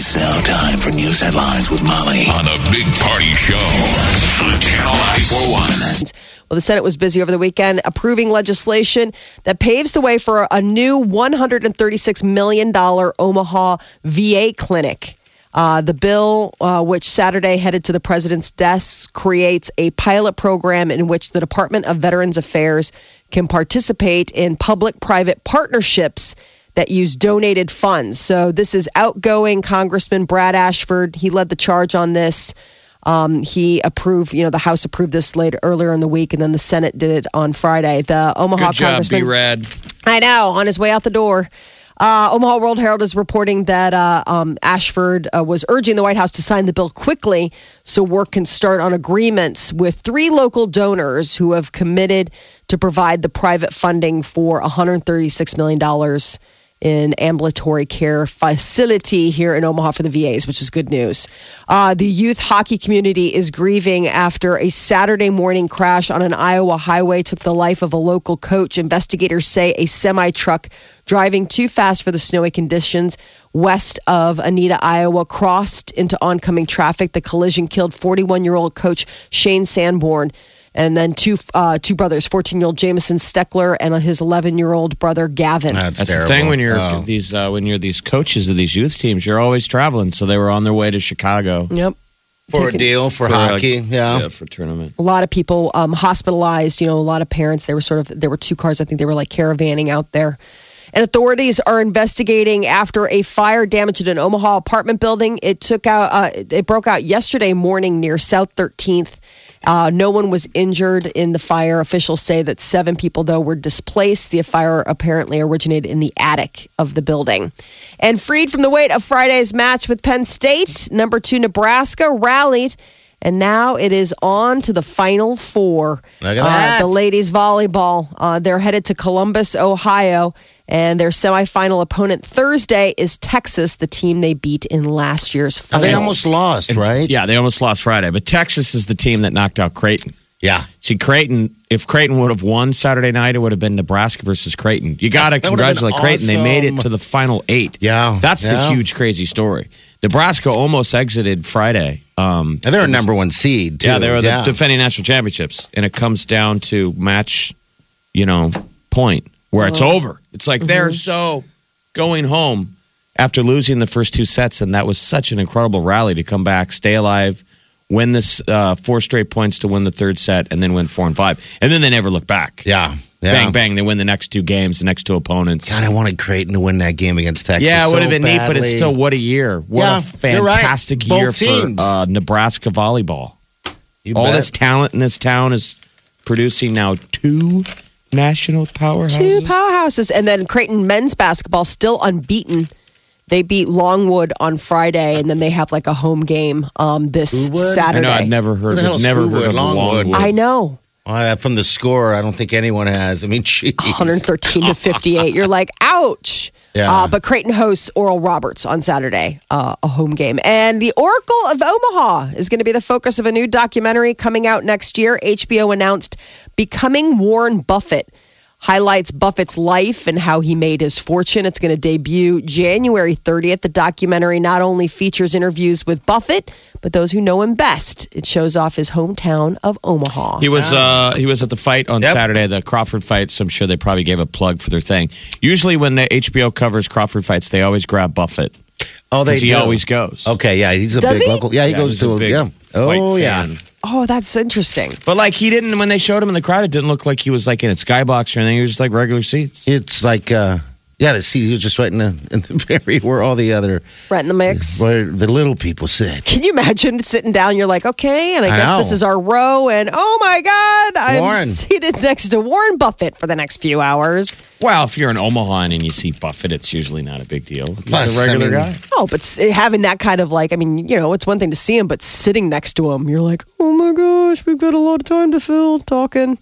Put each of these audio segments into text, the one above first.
It's now time for news headlines with Molly on the Big Party Show on Channel 941. Well, the Senate was busy over the weekend approving legislation that paves the way for a new $136 million Omaha VA clinic. Uh, the bill, uh, which Saturday headed to the president's desk, creates a pilot program in which the Department of Veterans Affairs can participate in public private partnerships that use donated funds. So, this is outgoing Congressman Brad Ashford. He led the charge on this. Um, he approved, you know, the House approved this later earlier in the week, and then the Senate did it on Friday. The Omaha Good job, Congressman, B Rad. I know, on his way out the door. Uh, Omaha World Herald is reporting that uh, um, Ashford uh, was urging the White House to sign the bill quickly so work can start on agreements with three local donors who have committed to provide the private funding for $136 million in ambulatory care facility here in Omaha for the VAs, which is good news. Uh, the youth hockey community is grieving after a Saturday morning crash on an Iowa highway took the life of a local coach. Investigators say a semi truck driving too fast for the snowy conditions west of Anita, Iowa, crossed into oncoming traffic. The collision killed 41 year old coach Shane Sanborn and then two uh, two brothers, 14 year old Jameson Steckler and his 11 year old brother Gavin. That's the thing when you're Oh. these uh, when you're these coaches of these youth teams, you're always traveling. So they were on their way to Chicago Yep. For a deal for, For, hockey. yeah. for tournament. a lot of people um, hospitalized. You know, a lot of parents. They were sort of there were two cars. I think they were like caravanning out there. And authorities are investigating after a fire damaged an Omaha apartment building. It took out. Uh, it broke out yesterday morning near South 13th. Uh, no one was injured in the fire. Officials say that seven people, though, were displaced. The fire apparently originated in the attic of the building. And freed from the weight of Friday's match with Penn State, number two Nebraska rallied. And now it is on to the final four. Uh, the ladies volleyball. Uh, they're headed to Columbus, Ohio, and their semifinal opponent Thursday is Texas, the team they beat in last year's Oh, final. they almost lost, right? Yeah, they almost lost Friday, but Texas is the team that knocked out Creighton. Yeah. See, Creighton, if Creighton would have won Saturday night, it would have been Nebraska versus Creighton. You got to That would have been congratulate Creighton. They made it to the final eight. Yeah, That's yeah. the huge, crazy story. Nebraska almost exited Friday. Um, And they're a number one seed, too. yeah, they were the Yeah. defending national championships, and it comes down to match, you know, point where it's over. It's like they're so going home after losing the first two sets, and that was such an incredible rally to come back, stay alive, win this uh, four straight points to win the third set, and then win four and five, and then they never look back. Yeah. yeah. Bang bang! They win the next two games, the next two opponents. God, I wanted Creighton to win that game against Texas. Yeah, it would have so been neat, but it's still what a year! What Yeah, a you're right. fantastic year teams. for uh, Nebraska volleyball. You All bet. this talent in this town is producing now two national powerhouses. Two powerhouses. And then Creighton men's basketball still unbeaten. They beat Longwood on Friday, and then they have like a home game um, this Who would? I Saturday. know I'd never heard Who the of is never Schoolwood? heard of Longwood? Longwood. I know. Uh, from the score, I don't think anyone has. I mean, geez. 113 to 58. You're like, ouch. Yeah. Uh, but Creighton hosts Oral Roberts on Saturday, uh, a home game. And the Oracle of Omaha is going to be the focus of a new documentary coming out next year. HBO announced Becoming Warren Buffett highlights Buffett's life and how he made his fortune. It's going to debut January 30th. The documentary not only features interviews with Buffett, but those who know him best. It shows off his hometown of Omaha. He was uh, he was at the fight on Yep. Saturday, the Crawford fight. So I'm sure they probably gave a plug for their thing. Usually, when the HBO covers Crawford fights, they always grab Buffett Oh, they he do. always goes. Okay, yeah, he's a Does big he? local. Yeah, he Yeah, goes to a big yeah. fight Oh yeah. fan. Oh, that's interesting. But like he didn't when they showed him in the crowd, it didn't look like he was like in a skybox or anything. He was just like regular seats. It's like uh, Yeah, to see he was just right in the, in the area where all the other, Right in the mix. where the little people sit. Can you imagine sitting down? You're like, okay, and I, I guess know. this is our row, and oh my God, I'm Warren. seated next to Warren Buffett for the next few hours. Well, if you're in Omaha and you see Buffett, it's usually not a big deal. He's Plus, a regular I mean- guy. Oh, but having that kind of like, I mean, you know, it's one thing to see him, but sitting next to him, you're like, oh my gosh, we've got a lot of time to fill talking.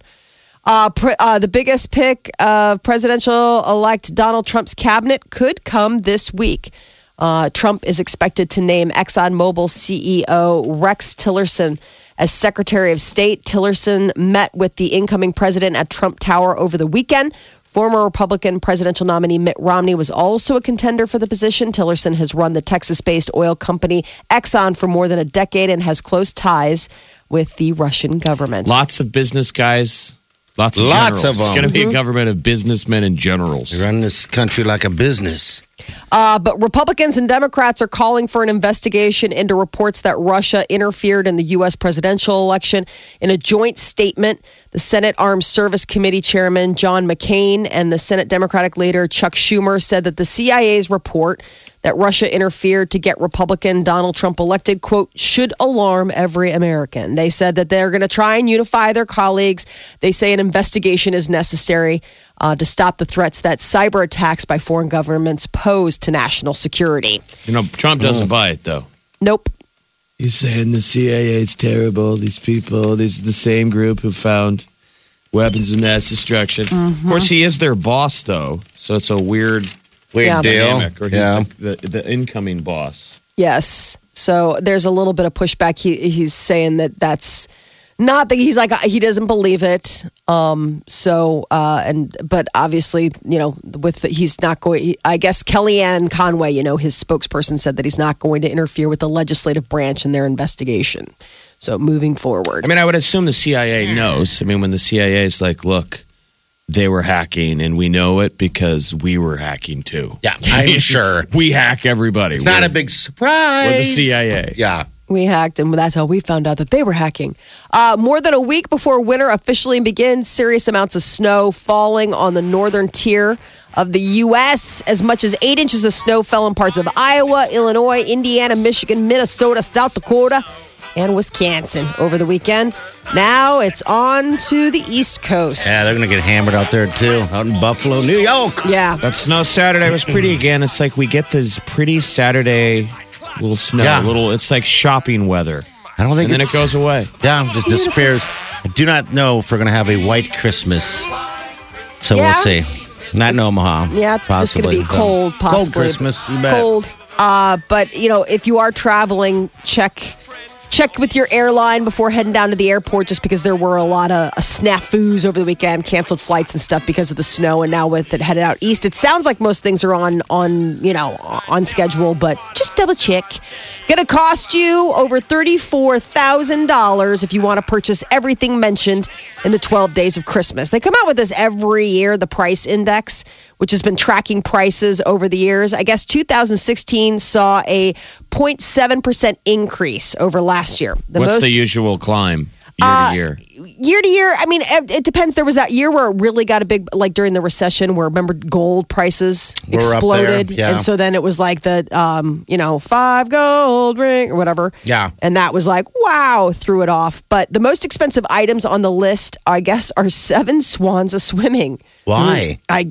Uh, pre- uh, the biggest pick of presidential elect Donald Trump's cabinet could come this week. Uh, Trump is expected to name ExxonMobil CEO Rex Tillerson as Secretary of State. Tillerson met with the incoming president at Trump Tower over the weekend. Former Republican presidential nominee Mitt Romney was also a contender for the position. Tillerson has run the Texas based oil company Exxon for more than a decade and has close ties with the Russian government. Lots of business guys. Lots of Lots generals. of 'em. It's going to be a government of businessmen and generals. They run this country like a business. Uh, but Republicans and Democrats are calling for an investigation into reports that Russia interfered in the U.S. presidential election. In a joint statement, the Senate Armed Service Committee Chairman John McCain and the Senate Democratic leader Chuck Schumer said that the CIA's report that Russia interfered to get Republican Donald Trump elected, quote, should alarm every American. They said that they're going to try and unify their colleagues. They say an investigation is necessary uh, to stop the threats that cyber attacks by foreign governments pose to national security. You know, Trump doesn't buy it, though. Nope. He's saying the CIA is terrible. These people, these is the same group who found weapons of mass destruction. Of course, he is their boss, though. So it's a weird Weird Yeah. deal. dynamic. Or he's yeah. the, the, the incoming boss. Yes. So there's a little bit of pushback. He, he's saying that that's not that he's like he doesn't believe it. Um. So uh. And but obviously, you know, with the, he's not going. I guess Kellyanne Conway, you know, his spokesperson said that he's not going to interfere with the legislative branch in their investigation. So moving forward. I mean, I would assume the CIA knows. I mean, when the CIA is like, look, they were hacking and we know it because we were hacking too. Yeah, I'm sure. We hack everybody. It's not We're- a big surprise. We're the CIA. Yeah. We hacked, and that's how we found out that they were hacking. Uh, more than a week before winter officially begins, serious amounts of snow falling on the northern tier of the U.S. As much as eight inches of snow fell in parts of Iowa, Illinois, Indiana, Michigan, Minnesota, South Dakota, and Wisconsin over the weekend. Now it's on to the East Coast. Yeah, they're going to get hammered out there too, out in Buffalo, New York. Yeah. That snow Saturday was pretty again. It's like we get this pretty Saturday little snow, Yeah. little. It's like shopping weather, I don't think and then it goes away. Yeah, just disappears. I do not know if we're going to have a white Christmas. So Yeah. we'll see. Not in Omaha. Yeah, it's just going to be cold, possibly. Cold Christmas, you bet. Cold. Uh, but you know, if you are traveling, check check with your airline before heading down to the airport, just because there were a lot of uh, snafus over the weekend, canceled flights and stuff because of the snow. And now with it headed out east, it sounds like most things are on on you know on schedule, but just double check. Going to cost you over thirty four thousand dollars if you want to purchase everything mentioned in the twelve days of Christmas. They come out with this every year, the price index which has been tracking prices over the years. I guess 2016 saw a 0.7% increase over last year. The What's most the usual climb year Uh, to year? year to year, I mean, it it depends. There was that year where it really got a big, like during the recession, where remember gold prices We're exploded, yeah. and so then it was like the, um, you know, five gold ring or whatever. Yeah. and that was like wow, threw it off. But the most expensive items on the list, I guess, are seven swans a swimming. Why? I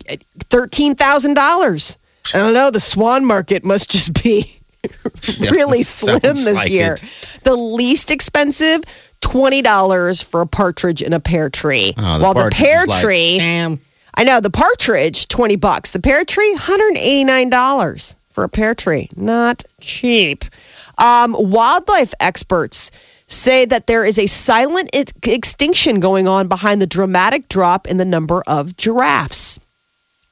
thirteen thousand dollars. I don't know. The swan market must just be really slim this like year. it. The least expensive. Twenty dollars for a partridge in a pear tree. Oh, While the pear is like, tree, Damn. I know the partridge, twenty bucks. The pear tree, hundred eighty nine dollars for a pear tree. Not cheap. Um, wildlife experts say that there is a silent ex- extinction going on behind the dramatic drop in the number of giraffes.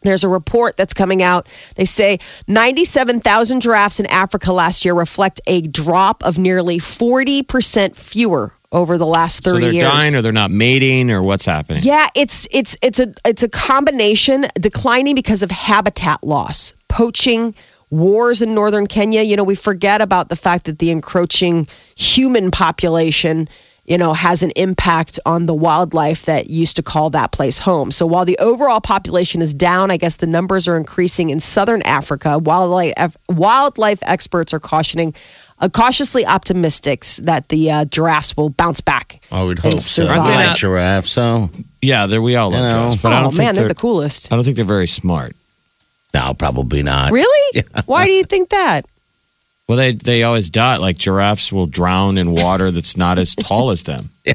There's a report that's coming out. They say 97,000 giraffes in Africa last year reflect a drop of nearly 40% fewer over the last 30 So they're years. dying, or they're not mating, or what's happening? Yeah, it's it's it's a it's a combination declining because of habitat loss, poaching, wars in northern Kenya. You know, we forget about the fact that the encroaching human population you know, has an impact on the wildlife that used to call that place home. So while the overall population is down, I guess the numbers are increasing in southern Africa. Wildlife wildlife experts are cautioning. Uh, cautiously optimistic that the uh, giraffes will bounce back. I would hope so. survive. I like not- giraffe, so Yeah, they're, we all love You know. giraffes, but I oh don't think man, they're they're, the coolest. I don't think they're very smart. no, probably not. Really? Why do you think that? Well, they they always die. Like giraffes will drown in water that's not as tall as them.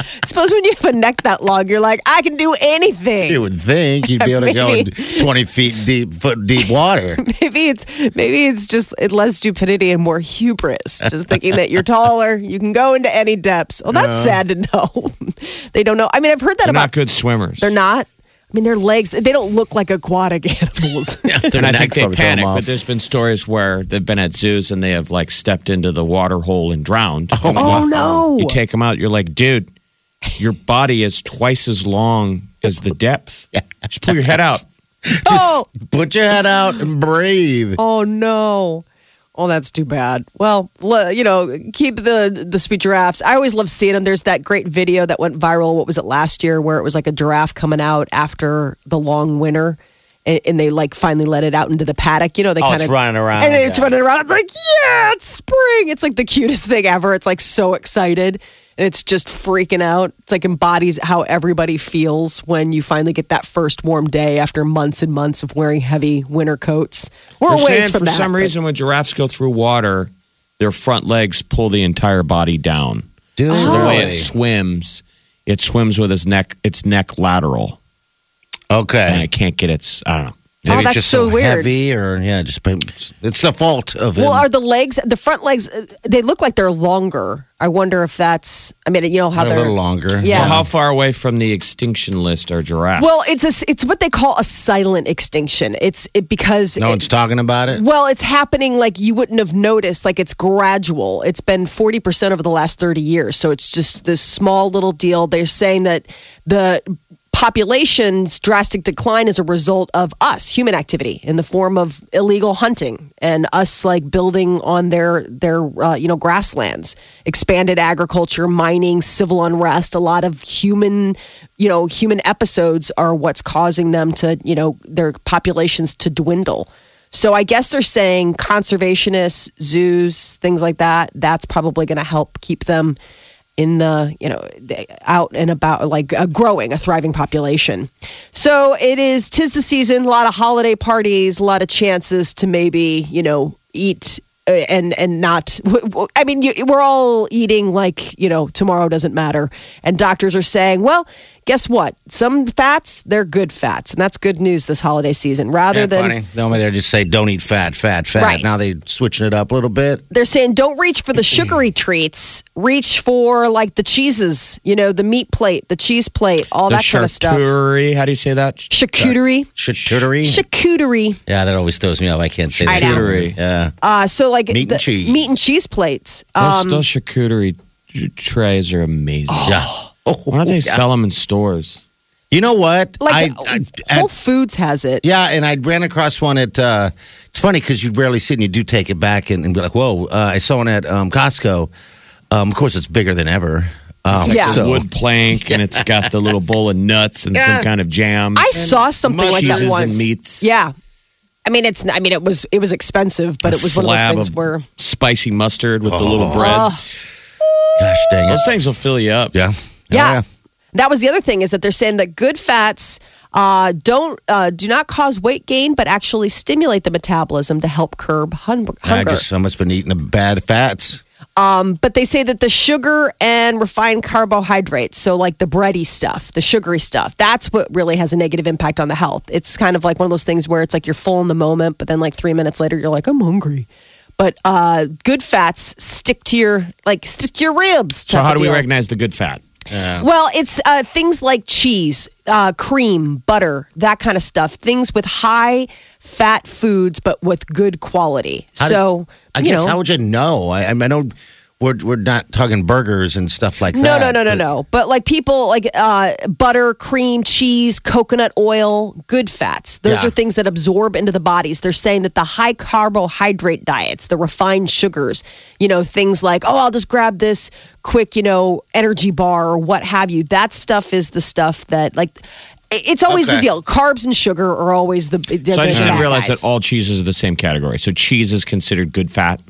Suppose when you have a neck that long, you're like, I can do anything. You would think you'd be able to go in 20 feet deep, foot deep water. maybe it's maybe it's just less stupidity and more hubris. Just thinking that you're taller, you can go into any depths. Well, that's sad to know. they don't know. I mean, I've heard that They're about. not good swimmers. They're not. I mean, their legs. They don't look like aquatic animals. Their and I think they probably throw 'em panic. But there's been stories where they've been at zoos and they have like stepped into the water hole and drowned. oh, oh no! You take them out, you're like, dude, your body is twice as long as the depth. Just pull your head out. oh, Put your head out and breathe. oh no! Oh, that's too bad. Well, you know, keep the the sweet giraffes. I always love seeing them. There's that great video that went viral. What was it last year? Where it was like a giraffe coming out after the long winter, and, and they like finally let it out into the paddock. You know, they Oh, kind of running around, and it's yeah. running around. It's like, yeah, it's spring. It's like the cutest thing ever. It's like so excited. And it's just freaking out. It's like embodies how everybody feels when you finally get that first warm day after months and months of wearing heavy winter coats. We're They're a from for that. some but- reason, when giraffes go through water, their front legs pull the entire body down. Do So the way it swims, it swims with its neck, its neck lateral, and Okay. it can't get its. I don't know. Maybe Oh, it's that's just so weird. heavy, or yeah, just it's the fault of Well, him. are the legs, the front legs, uh, they look like they're longer. I wonder if that's, I mean, you know how They're a they're. little longer. Yeah. So how far away from the extinction list are giraffes? Well, it's a, it's what they call a silent extinction. It's it, because No it- one's talking about it. Well, it's happening like you wouldn't have noticed. Like it's gradual. It's been 40% over the last 30 years. So it's just this small little deal. They're saying that the population's drastic decline is a result of us, human activity, in the form of illegal hunting and us like building on their their uh, you know grasslands, expanded agriculture, mining, civil unrest. A lot of human you know human episodes are what's causing them to you know their populations to dwindle. So I guess they're saying conservationists, zoos, things like that. That's probably going to help keep them in the you know out and about, like uh, growing a thriving population. So it is. Tis the season. A lot of holiday parties. A lot of chances to maybe you know eat. uh, And and not, I mean, we're all eating like you know tomorrow doesn't matter. And doctors are saying, well, guess what? Some fats they're good fats, and that's good news this holiday season. Rather Yeah, than funny. Normally they just say don't eat fat, fat, fat. Right. Now they switching it up a little bit. they're saying don't reach for the sugary treats. Reach for like the cheeses, you know, the meat plate, the cheese plate, all the that kind of stuff. charcuterie. How do you say that? Charcuterie. Charcuterie. Charcuterie. yeah, that always throws me off. I can't say I that. Charcuterie. Yeah. Uh, so like Meat and cheese. meat and cheese plates. Those, Um, those charcuterie trays are amazing. Yeah. Oh, Why don't they yeah. sell them in stores? You know what? like I, I, Whole at- Foods has it. yeah, and I ran across one at. Uh, it's funny because you rarely see it and you do take it back and, and be like, "Whoa!" Uh, I saw one at um, Costco. Um, of course, it's bigger than ever. Um, It's like Yeah. a so- wood plank, and it's got the little bowl of nuts and Yeah. some kind of jam. I saw something like that cheeses once. and meats. Yeah. I mean, it's. I mean, it was. It was expensive, but it was one of those things of where. spicy mustard with the little breads. Gosh dang it! Those things will fill you up. Yeah. Yeah. That was the other thing is that they're saying that good fats uh, don't uh, do not cause weight gain, but actually stimulate the metabolism to help curb hun- hunger. just I must have been eating the bad fats. but they say that the sugar and refined carbohydrates, so like the bready stuff, the sugary stuff, that's what really has a negative impact on the health. It's kind of like one of those things where it's like you're full in the moment, but then like three minutes later, you're like, I'm hungry. But uh, good fats stick to your like stick to your ribs. So how do we recognize the good fat? Well, it's uh, things like cheese, uh, cream, butter, that kind of stuff. Things with high fat foods, but with good quality. How so, I guess know, how would you know? I, I know we're we're not talking burgers and stuff like No, that. no, no, no, no, no. But like people like uh, butter, cream, cheese, coconut oil, good fats. Those Yeah. are things that absorb into the bodies. They're saying that the high carbohydrate diets, the refined sugars, you know, things like, oh, I'll just grab this quick, you know, energy bar or what have you. That stuff is the stuff that like. It's always the deal. Carbs and sugar are always the. So I the just didn't realize guys. that all cheeses are the same category. So cheese is considered good fat.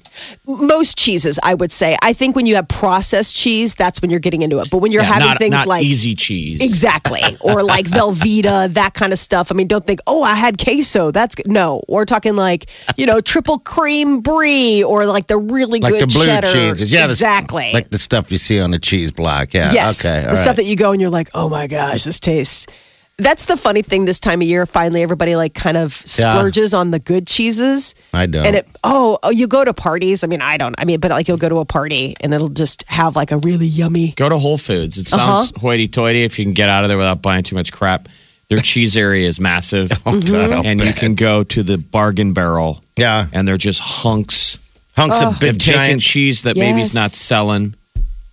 most cheeses, I would say. I think when you have processed cheese, that's when you're getting into it. But when you're Yeah, having not, things not like easy cheese. Exactly. Or like Velveeta, that kind of stuff. I mean, don't think, oh, I had queso. That's good. No. We're talking like, you know, triple cream brie or like the really Like good the blue cheddar. cheeses, yeah, the- exactly. like the stuff you see on the cheese block. Yeah, yes. okay, the all stuff that you go and you're like, oh my gosh, this tastes. That's the funny thing this time of year. Finally, everybody like kind of splurges on the good cheeses. I don't. And it, oh, oh, you go to parties. I mean, I don't. I mean, but like you'll go to a party and it'll just have like a really yummy. Go to Whole Foods. It Uh-huh. sounds hoity-toity if you can get out of there without buying too much crap. Their cheese area is massive, Oh, Mm-hmm. God, I'll and you can go to the bargain barrel, yeah, and they're just hunks. hunks of They've big taken giant. cheese that maybe is not selling,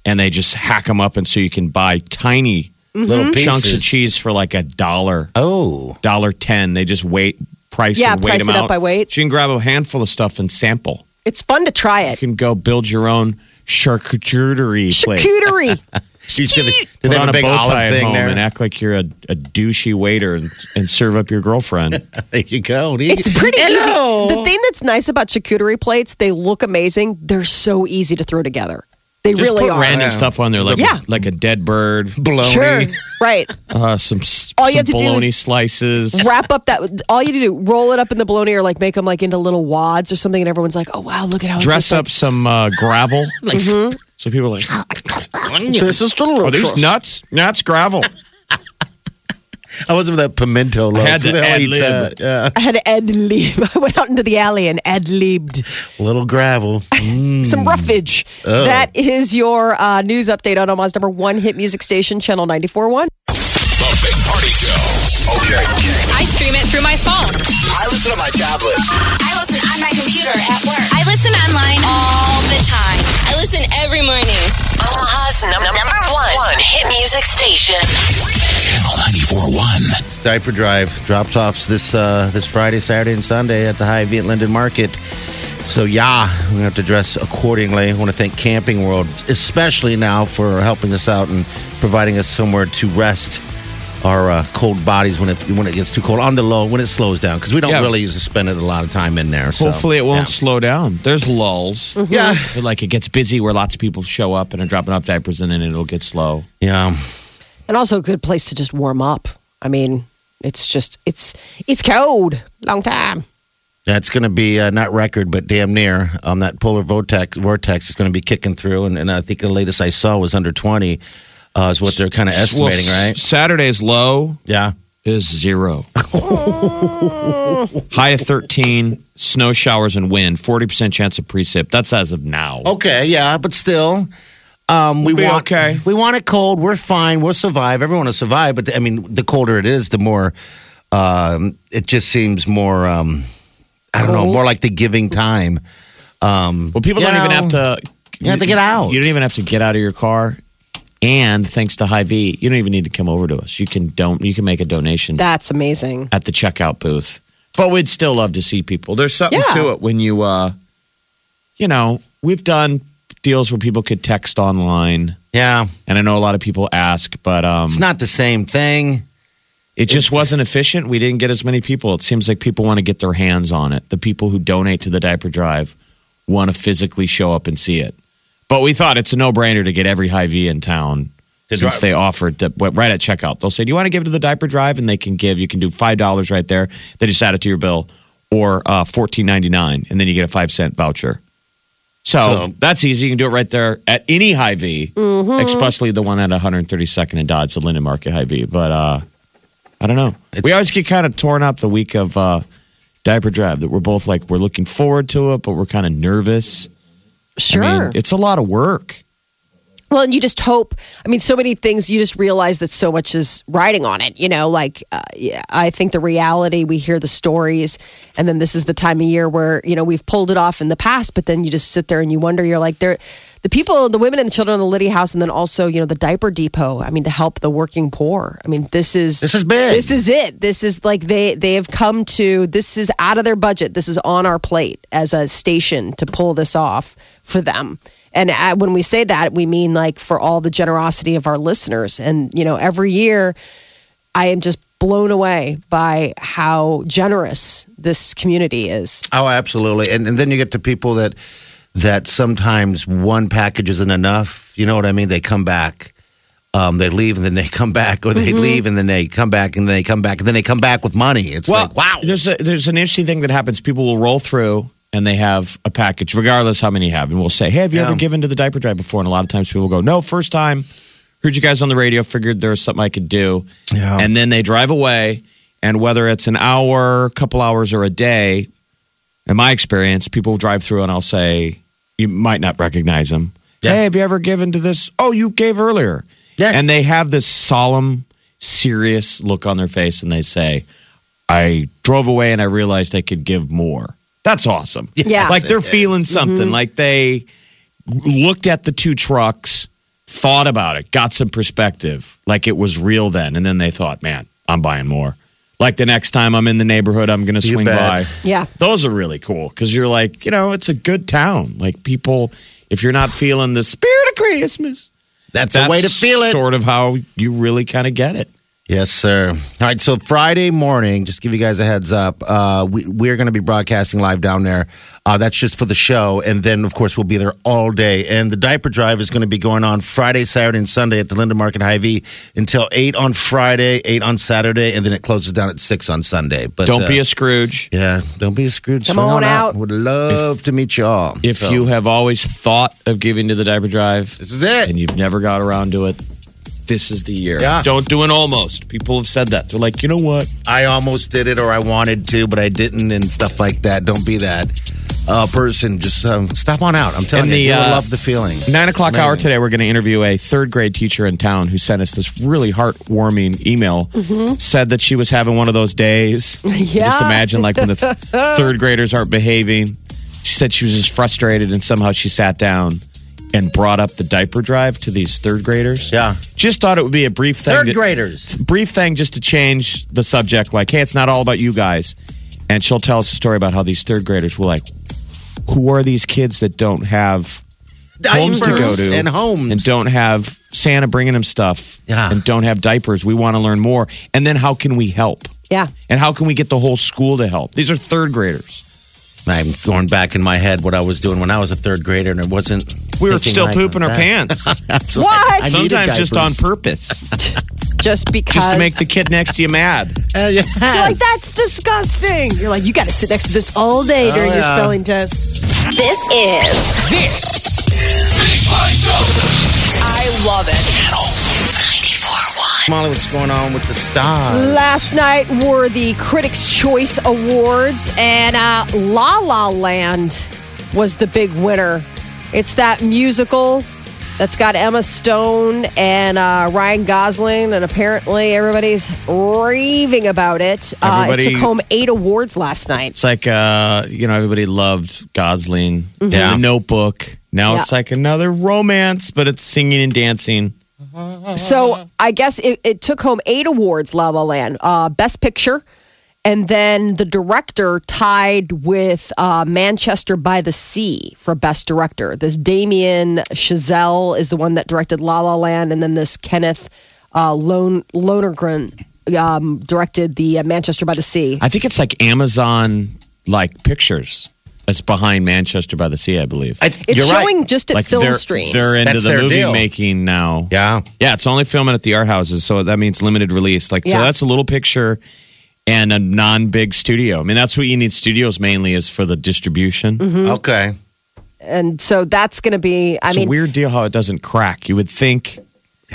and they just hack them up, and so you can buy tiny little mm-hmm. pieces. chunks of cheese for like a dollar, Oh, dollar ten. They just weight price Yeah, and weight price them it up by weight. So you can grab a handful of stuff and sample. It's fun to try it. You can go build your own charcuterie plate. Charcuterie. Geez, do they, do Put they on a a big bow tie thing home there? and act like you're a, a douchey waiter and, and serve up your girlfriend. there you go. It's pretty Hello. easy. The thing that's nice about charcuterie plates, they look amazing. They're so easy to throw together. They Just really put are. random Yeah. stuff on there, like Yeah. like a dead bird, Bologna. Sure. Right. uh, some s- All you some have to do bologna is- slices. Wrap up that. All you do, roll it up in the bologna or like make them like into little wads or something, and everyone's like, "Oh wow, look at how it's Dress just up some uh, gravel, Like, so people are like, Like, this is "Are these nuts? Nuts gravel." I was with that pimento loaf. had to Who the ad lib. Yeah. I had to ad lib. I went out into the alley and ad libbed Little gravel. Mm. some roughage. Oh. That is your uh, news update on Omaha's number one hit music station, Channel 94.1. The Big Party Show. Okay. I stream it through my phone. I listen to my tablet. I listen on my computer at work. I listen online all the time. I listen every morning. Omaha's num- number one, one hit music station. Channel 94.1. Diaper Drive drops off this uh, this Friday, Saturday, and Sunday at the Hy-Vee at Linden Market. So yeah, we have to dress accordingly. I want to thank Camping World, especially now for helping us out and providing us somewhere to rest our uh, cold bodies when it when it gets too cold on the low when it slows down because we don't Yeah. really use to spend it a lot of time in there. So, Hopefully, it won't yeah. slow down. There's lulls. Yeah, Like it gets busy where lots of people show up and are dropping off diapers, and then it'll get slow. yeah. And also a good place to just warm up. I mean, it's just it's it's cold. Long time. That's going to be uh, not record, but damn near. Um, that polar vortex vortex is going to be kicking through, and, and I think the latest I saw was under twenty. Uh, is what they're kind of estimating, s- right? Saturday's low Yeah. is zero. High of 13, snow showers and wind, 40% chance of precip. That's as of now. Okay, yeah, but still, um, we We'll be want okay. We want it cold. We're fine. We'll survive. Everyone will survive. But I mean, the colder it is, the more um, it just seems more. Um, I don't know, Cold? more like the giving time. Um, Well, people you don't even know, have to. You have to get out. You don't even have to get out of your car. And thanks to High V, you don't even need to come over to us. You can don't. You can make a donation That's amazing. at the checkout booth. But we'd still love to see people. There's something Yeah. to it when you, uh, you know, we've done deals where people could text online, Yeah, and I know a lot of people ask, but um, it's not the same thing. It just wasn't efficient. We didn't get as many people. It seems like people want to get their hands on it. The people who donate to the diaper drive want to physically show up and see it. But we thought it's a no brainer to get every Hy-Vee in town To since they offered that right at checkout. They'll say, Do you want to give to the diaper drive? And they can give, you can do $5 right there. They just add it to your bill or uh, fourteen ninety nine, and then you get a five cent voucher. So, So- that's easy. You can do it right there at any Hy-Vee, especially the one at 132nd and Dodge, the Linden Market Hy-Vee. But uh, I don't know. It's- we always get kind of torn up the week of uh, diaper drive that we're both like we're looking forward to it, but we're kind of nervous. Sure. I mean, it's a lot of work. Well, and you just hope. I mean, so many things. You just realize that so much is riding on it. You know, like uh, yeah, I think the reality. We hear the stories, and then this is the time of year where you know we've pulled it off in the past. But then you just sit there and you wonder. You're like, there, the people, the women and the children in the Liddy House, and then also, you know, the diaper depot. I mean, to help the working poor. I mean, this is This is big. This is it. This is like they they have come to. This is out of their budget. This is on our plate as a station to pull this off for them. And uh, when we say that, we mean like for all the generosity of our listeners. And you know, every year, I am just blown away by how generous this community is. Oh, absolutely. And and then you get to people that that sometimes one package isn't enough. You know what I mean? They come back. Um, they leave and then they come back, or they leave and then they come back and then they come back and then they come back with money. It's Well, like wow. There's a, there's an interesting thing that happens. People will roll through and they have a package, regardless how many you have, and we'll say, "Hey, have you Yeah. ever given to the diaper drive before?" And a lot of times people go, "No, first time." Heard you guys on the radio, figured there was something I could do, Yeah. and then they drive away. And whether it's an hour, couple hours, or a day, in my experience, people drive through and I'll say, "You might not recognize them." Yeah. Hey, have you ever given to this? Oh, you gave earlier. Yes. And they have this solemn, serious look on their face and they say, I drove away and I realized I could give more. That's awesome. Yeah. Like they're feeling something. Mm-hmm. Like they looked at the two trucks, thought about it, got some perspective, like it was real then. And then they thought, man, I'm buying more. Like the next time I'm in the neighborhood, I'm going to You swing bet. by. Yeah. Those are really cool because you're like, you know, it's a good town. Like people, if you're not feeling the spirit of Christmas, That's, that's a way to feel it. Sort of how you really kind of get it. Yes, sir. All right, so Friday morning, just to give you guys a heads up, uh, we, we're going to be broadcasting live down there. Uh, that's just for the show. And then, of course, we'll be there all day. And the diaper drive is going to be going on Friday, Saturday, and Sunday at the Linden Market Hy-Vee until 8 on Friday, 8 on Saturday, and then it closes down at 6 on Sunday. But Don't uh, be a Scrooge. Yeah, don't be a Scrooge. Come Swing on out. Would love to meet y'all. If So, you have always thought of giving to the diaper drive This is it. and you've never got around to it, this is the year. Yeah. Don't do an almost. People have said that. They're like, you know what? I almost did it or I wanted to, but I didn't and stuff like that. Don't be that uh, person. Just um, stop on out. I'm telling And you, the, you'll uh, love the feeling. Nine o'clock Amazing. hour today, we're going to interview a third grade teacher in town who sent us this really heartwarming email. Said that she was having one of those days. Yeah. Just imagine, like, when the th- third graders aren't behaving. She said she was just frustrated, and somehow she sat down and brought up the diaper drive to these third graders. Yeah. Just thought it would be a brief thing. Third to- graders. brief thing just to change the subject like hey it's not all about you guys and she'll tell us a story about how these third graders were like who are these kids that don't have homes to go to and homes. and don't have santa bringing them stuff Yeah. and don't have diapers we want to learn more and then how can we help Yeah. and how can we get the whole school to help these are third graders I'm going back in my head what I was doing when I was a third grader, and it wasn't. we were still like pooping our that. pants What? I needed sometimes just on purpose Just because. just to make the kid next to you mad Uh, yes. You're like, that's disgusting. You're like, you got to sit next to this all day during your yeah. spelling test. This is This is Big Show. I love it. Channel 94.1. Molly, what's going on with the stars? Last night were the Critics' Choice Awards, and uh, La La Land was the big winner. It's that musical that's got Emma Stone and uh, Ryan Gosling, and apparently everybody's raving about it. Uh, it Everybody- took home eight awards last night. It's like uh, you know, everybody loved Gosling, Yeah. the Notebook. Now Yeah. it's like another romance, but it's singing and dancing. So I guess it, it took home eight awards, La La Land. Uh, Best Picture. And then the director tied with uh, Manchester by the Sea for Best Director. This Damien Chazelle is the one that directed La La Land. And then this Kenneth uh, Lone, Lonergan um, directed the uh, Manchester by the Sea. I think it's like Amazon like pictures that's behind Manchester by the Sea, I believe. I, It's you're showing right. just at like film they're, streams. they're into That's the their movie deal. making now. Yeah. Yeah, it's only filming at the art houses, so that means limited release. Like, so that's a little picture and a non-big studio. I mean, that's what you need studios mainly is for the distribution. Mm-hmm. Okay. and so that's going to be, I It's mean, a weird deal how it doesn't crack. You would think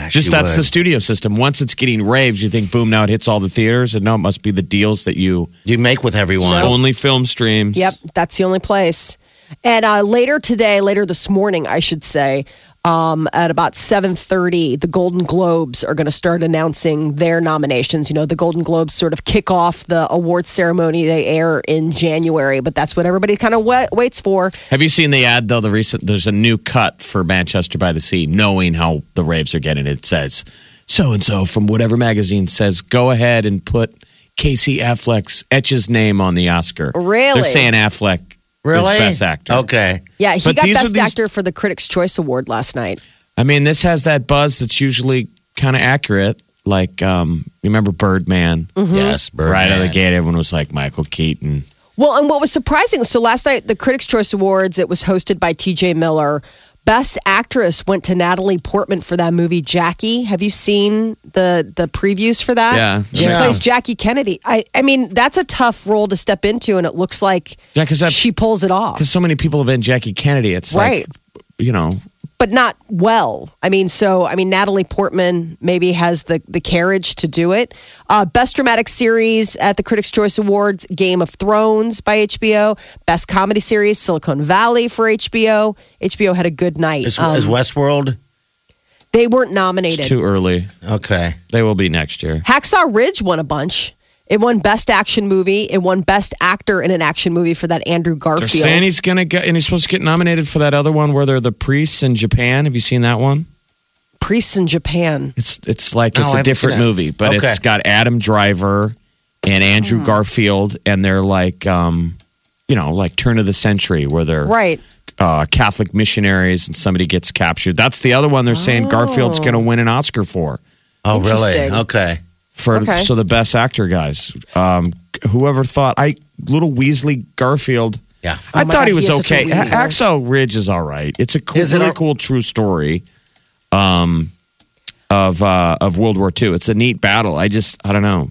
Gosh, just you that's the studio system. Once it's getting raves, you think, boom, now it hits all the theaters, and no, it must be the deals that you you make with everyone. only film streams. Yep, that's the only place. And uh, later today, later this morning, I should say, um, at about 7.30 the golden globes are going to start announcing their nominations you know the golden globes sort of kick off the awards ceremony they air in january but that's what everybody kind of wa- waits for Have you seen the ad though? The recent there's a new cut for Manchester by the Sea, knowing how the raves are getting. It says so and so from whatever magazine says go ahead and put Casey Affleck's Etch's name on the Oscar. Really? They're saying Affleck Really? is best actor. Okay. yeah he But got these are best these- actor for the critics choice award last night I mean, this has that buzz that's usually kind of accurate. Like, um, you remember Birdman? Mm-hmm. Yes, Birdman. Right out of the gate, everyone was like Michael Keaton. Well, and what was surprising, so last night, the Critics' Choice Awards, it was hosted by TJ Miller. Best actress went to Natalie Portman for that movie Jackie. Have you seen the the previews for that? Yeah. She Yeah. plays Jackie Kennedy. I I mean, that's a tough role to step into and it looks like yeah, because she pulls it off. Because so many people have been Jackie Kennedy. It's Right. like, you know, But not well. I mean, so I mean Natalie Portman maybe has the the carriage to do it. Uh, Best dramatic series at the Critics' Choice Awards, Game of Thrones by HBO. Best comedy series, Silicon Valley for HBO. HBO had a good night. Is, Um, is Westworld? they weren't nominated. it's too early. Okay. They will be next year. Hacksaw Ridge won a bunch. It won Best Action Movie. It won Best Actor in an Action Movie for that Andrew Garfield. They're Garfield. saying he's gonna get, and he's supposed to get nominated for that other one where they're the priests in Japan. Have you seen that one? Priests in Japan. It's it's like No, it's a different seen movie, but Okay. it's got Adam Driver and Andrew Hmm. Garfield, and they're like, um, you know, like turn of the century where they're Right. uh, Catholic missionaries and somebody gets captured. That's the other one they're saying Garfield's going to win an Oscar for. Oh, really? Okay. For Okay. so the best actor guys. Um, whoever thought I little Weasley Garfield. Yeah. I Oh my thought God, he was he is such a okay. Hacksaw Ridge is all right. It's a cool, Is it really all- cool true story um, of uh, of World War II. It's a neat battle. I just I don't know.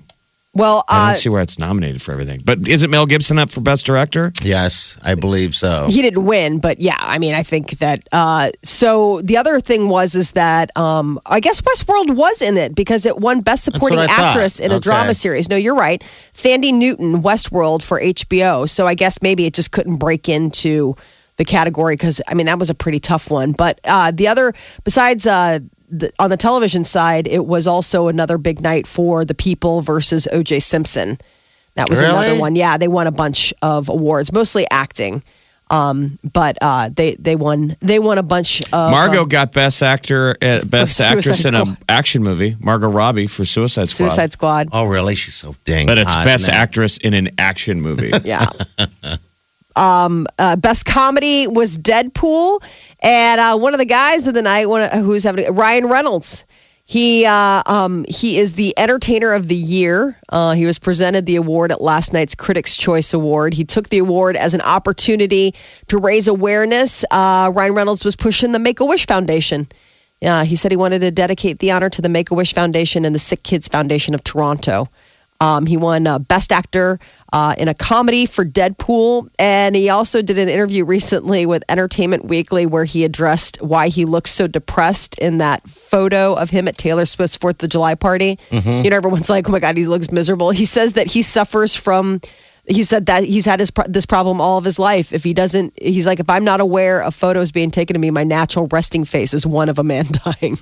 Well, I uh, don't see where it's nominated for everything. But is it Mel Gibson up for best director? Yes, I believe so. he didn't win, but yeah, I mean, I think that. Uh, so the other thing was is that um, I guess Westworld was in it because it won Best Supporting what I thought. Actress in a drama series. No, you're right, Thandie Newton, Westworld for HBO. So I guess maybe it just couldn't break into the category because I mean that was a pretty tough one. But uh, the other, besides. Uh, the, on the television side, it was also another big night for The People versus O.J. Simpson. That was Really? another one. Yeah, they won a bunch of awards, mostly acting. Um, but uh, they they won they won a bunch of Margot uh, got best actor, uh, best Suicide actress in an action movie. Margot Robbie for Suicide Squad. Suicide Squad. Oh, really? She's so dang. But it's hot, best actress in an action movie. Yeah. um, uh, best comedy was Deadpool, and uh, one of the guys of the night, one who's having Ryan Reynolds. He uh, um, he is the entertainer of the year. Uh, he was presented the award at last night's Critics' Choice Award. He took the award as an opportunity to raise awareness. Uh, Ryan Reynolds was pushing the Make a Wish Foundation. Uh, he said he wanted to dedicate the honor to the Make a Wish Foundation and the Sick Kids Foundation of Toronto. Um, he won uh, Best Actor uh, in a comedy for Deadpool. And he also did an interview recently with Entertainment Weekly where he addressed why he looks so depressed in that photo of him at Taylor Swift's Fourth of July party. You know, everyone's like, oh my God, he looks miserable. He says that he suffers from. He said that he's had his, this problem all of his life. If he doesn't, he's like, if I'm not aware of photos being taken of me, my natural resting face is one of a man dying.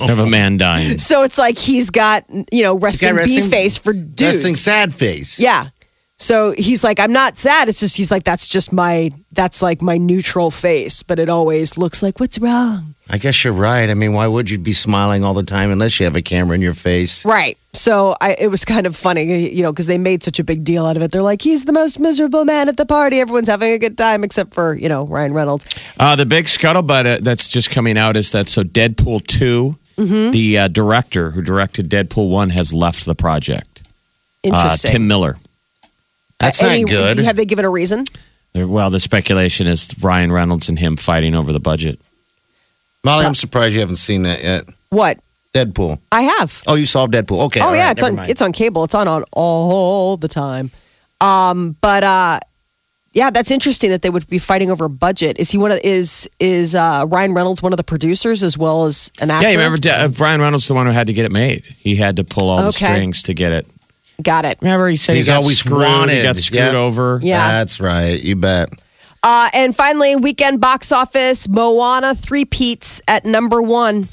Of a man dying. So it's like he's got, you know, resting, got bee face for dudes. Resting sad face. Yeah. So he's like, I'm not sad. It's just he's like, that's just my that's like my neutral face, but it always looks like what's wrong. I guess you're right. I mean, why would you be smiling all the time unless you have a camera in your face? Right. So I, it was kind of funny, you know, because they made such a big deal out of it. They're like, he's the most miserable man at the party. Everyone's having a good time except for, you know, Ryan Reynolds. Uh, the big scuttlebutt uh, that's just coming out is that so Deadpool 2, Mm-hmm. the uh, director who directed Deadpool 1 has left the project. Uh, Interesting. Tim Miller. That's Any- not good. Have they given a reason? Well, the speculation is Ryan Reynolds and him fighting over the budget. Molly, I'm surprised you haven't seen that yet. What? Deadpool. I have. Oh, you saw Deadpool. Okay. Oh yeah, right, it's on mind. it's on cable. It's on on all the time. Um, but uh, yeah, that's interesting that they would be fighting over budget. Is he one of is is uh, Ryan Reynolds one of the producers as well as an actor? Yeah, you remember uh, Ryan Reynolds, the one who had to get it made. He had to pull all the strings to get it. Got it. Remember, he said He's he got always screwed. He got screwed Yeah. over. Yeah. That's right. You bet. Uh, and finally, weekend box office Moana three peats at number one.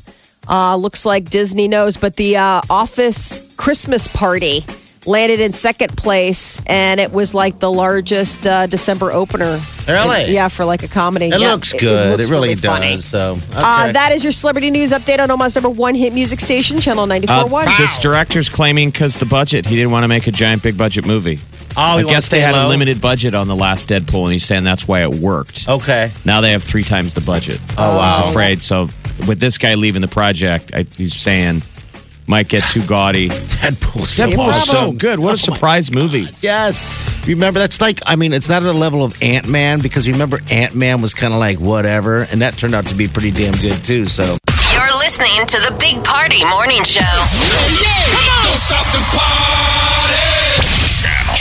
Uh, looks like Disney knows, but the uh, Office Christmas Party landed in second place, and it was like the largest uh, December opener. Really? yeah, for like a comedy. It Yeah, looks good. It, looks really, funny. does. So, okay. Uh, that is your celebrity news update on Omaha's number one hit music station, Channel 94.1. Uh, this director's claiming because the budget, he didn't want to make a giant big budget movie. oh, I guess they had low? a limited budget on the last Deadpool, and he's saying that's why it worked. Okay. Now they have three times the budget. Oh, wow. He's afraid. So with this guy leaving the project, I, he's saying might get too gaudy. Deadpool. so Deadpool is so good. What a oh surprise movie. Yes. Remember, that's like, I mean, it's not at the level of Ant Man because remember, Ant Man was kind of like whatever, and that turned out to be pretty damn good too. So, You're listening to the Big Party Morning Show. Don't stop the party. Channel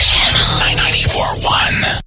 994.